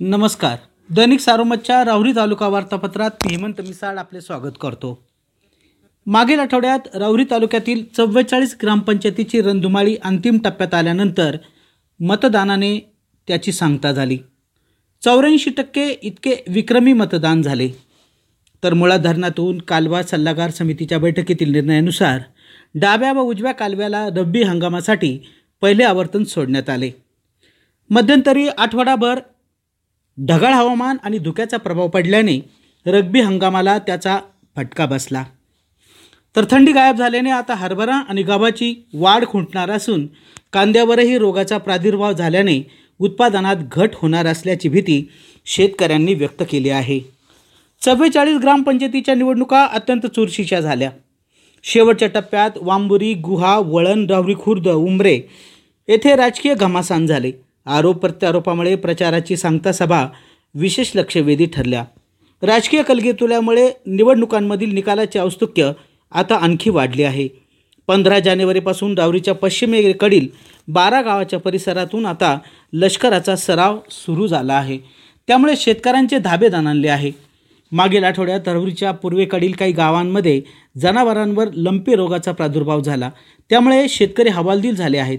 नमस्कार. दैनिक सारोमतच्या राहुरी तालुका वार्तापत्रात मी हेमंत मिसाळ आपले स्वागत करतो. मागील आठवड्यात राहुरी तालुक्यातील चव्वेचाळीस ग्रामपंचायतीची रणधुमाळी अंतिम टप्प्यात आल्यानंतर मतदानाने त्याची सांगता झाली. चौऱ्याऐंशी टक्के इतके विक्रमी मतदान झाले. तर मुळा धरणातून कालवा सल्लागार समितीच्या बैठकीतील निर्णयानुसार डाव्या व उजव्या कालव्याला रब्बी हंगामासाठी पहिले आवर्तन सोडण्यात आले. मध्यंतरी आठवडाभर ढगाळ हवामान आणि धुक्याचा प्रभाव पडल्याने रब्बी हंगामाला त्याचा फटका बसला. तर थंडी गायब झाल्याने आता हरभरा आणि गव्हाची वाढ खुंटणार असून कांद्यावरही रोगाचा प्रादुर्भाव झाल्याने उत्पादनात घट होणार असल्याची भीती शेतकऱ्यांनी व्यक्त केली आहे. चव्वेचाळीस ग्रामपंचायतीच्या निवडणुका अत्यंत चुरशीच्या झाल्या. शेवटच्या टप्प्यात वांबुरी गुहा वळण रावरी खुर्द उमरे येथे राजकीय घमासान झाले. आरोप प्रत्यारोपामुळे प्रचाराची सांगता सभा विशेष लक्षवेधी ठरल्या. राजकीय कलगीतुल्यामुळे निवडणुकांमधील निकालाचे औत्सुक्य आता आणखी वाढले आहे. पंधरा जानेवारीपासून राहुरीच्या पश्चिमेकडील बारा गावाच्या परिसरातून आता लष्कराचा सराव सुरू झाला आहे. त्यामुळे शेतकऱ्यांचे धाबे दाणानले आहे. मागील आठवड्यात राहुरीच्या पूर्वेकडील काही गावांमध्ये जनावरांवर लंपी रोगाचा प्रादुर्भाव झाला. त्यामुळे शेतकरी हवालदिल झाले आहेत.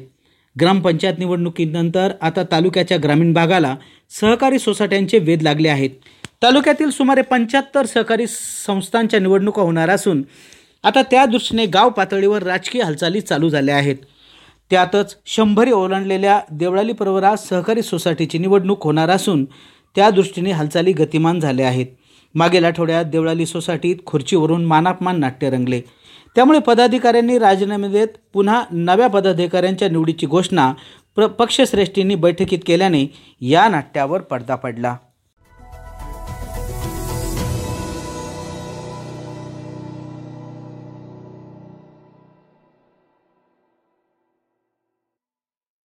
ग्रामपंचायत निवडणुकीनंतर आता तालुक्याच्या ग्रामीण भागाला सहकारी सोसायट्यांचे वेध लागले आहेत. तालुक्यातील सुमारे पंच्याहत्तर सहकारी संस्थांच्या निवडणुका होणार असून आता त्या दृष्टीने गाव पातळीवर राजकीय हालचाली चालू झाल्या आहेत. त्यातच शंभरी ओलांडलेल्या देवळाली परवरा सहकारी सोसायटीची निवडणूक होणार असून त्या दृष्टीने हालचाली गतिमान झाल्या आहेत. मागील आठवड्यात देवळाली सोसायटीत खुर्चीवरून मानापमान नाट्य रंगले. त्यामुळे पदाधिकाऱ्यांनी राजीनामे देत पुन्हा नव्या पदाधिकाऱ्यांच्या निवडीची घोषणा प्र पक्षश्रेष्ठींनी बैठकीत केल्याने या नाट्यावर पडदा पडला.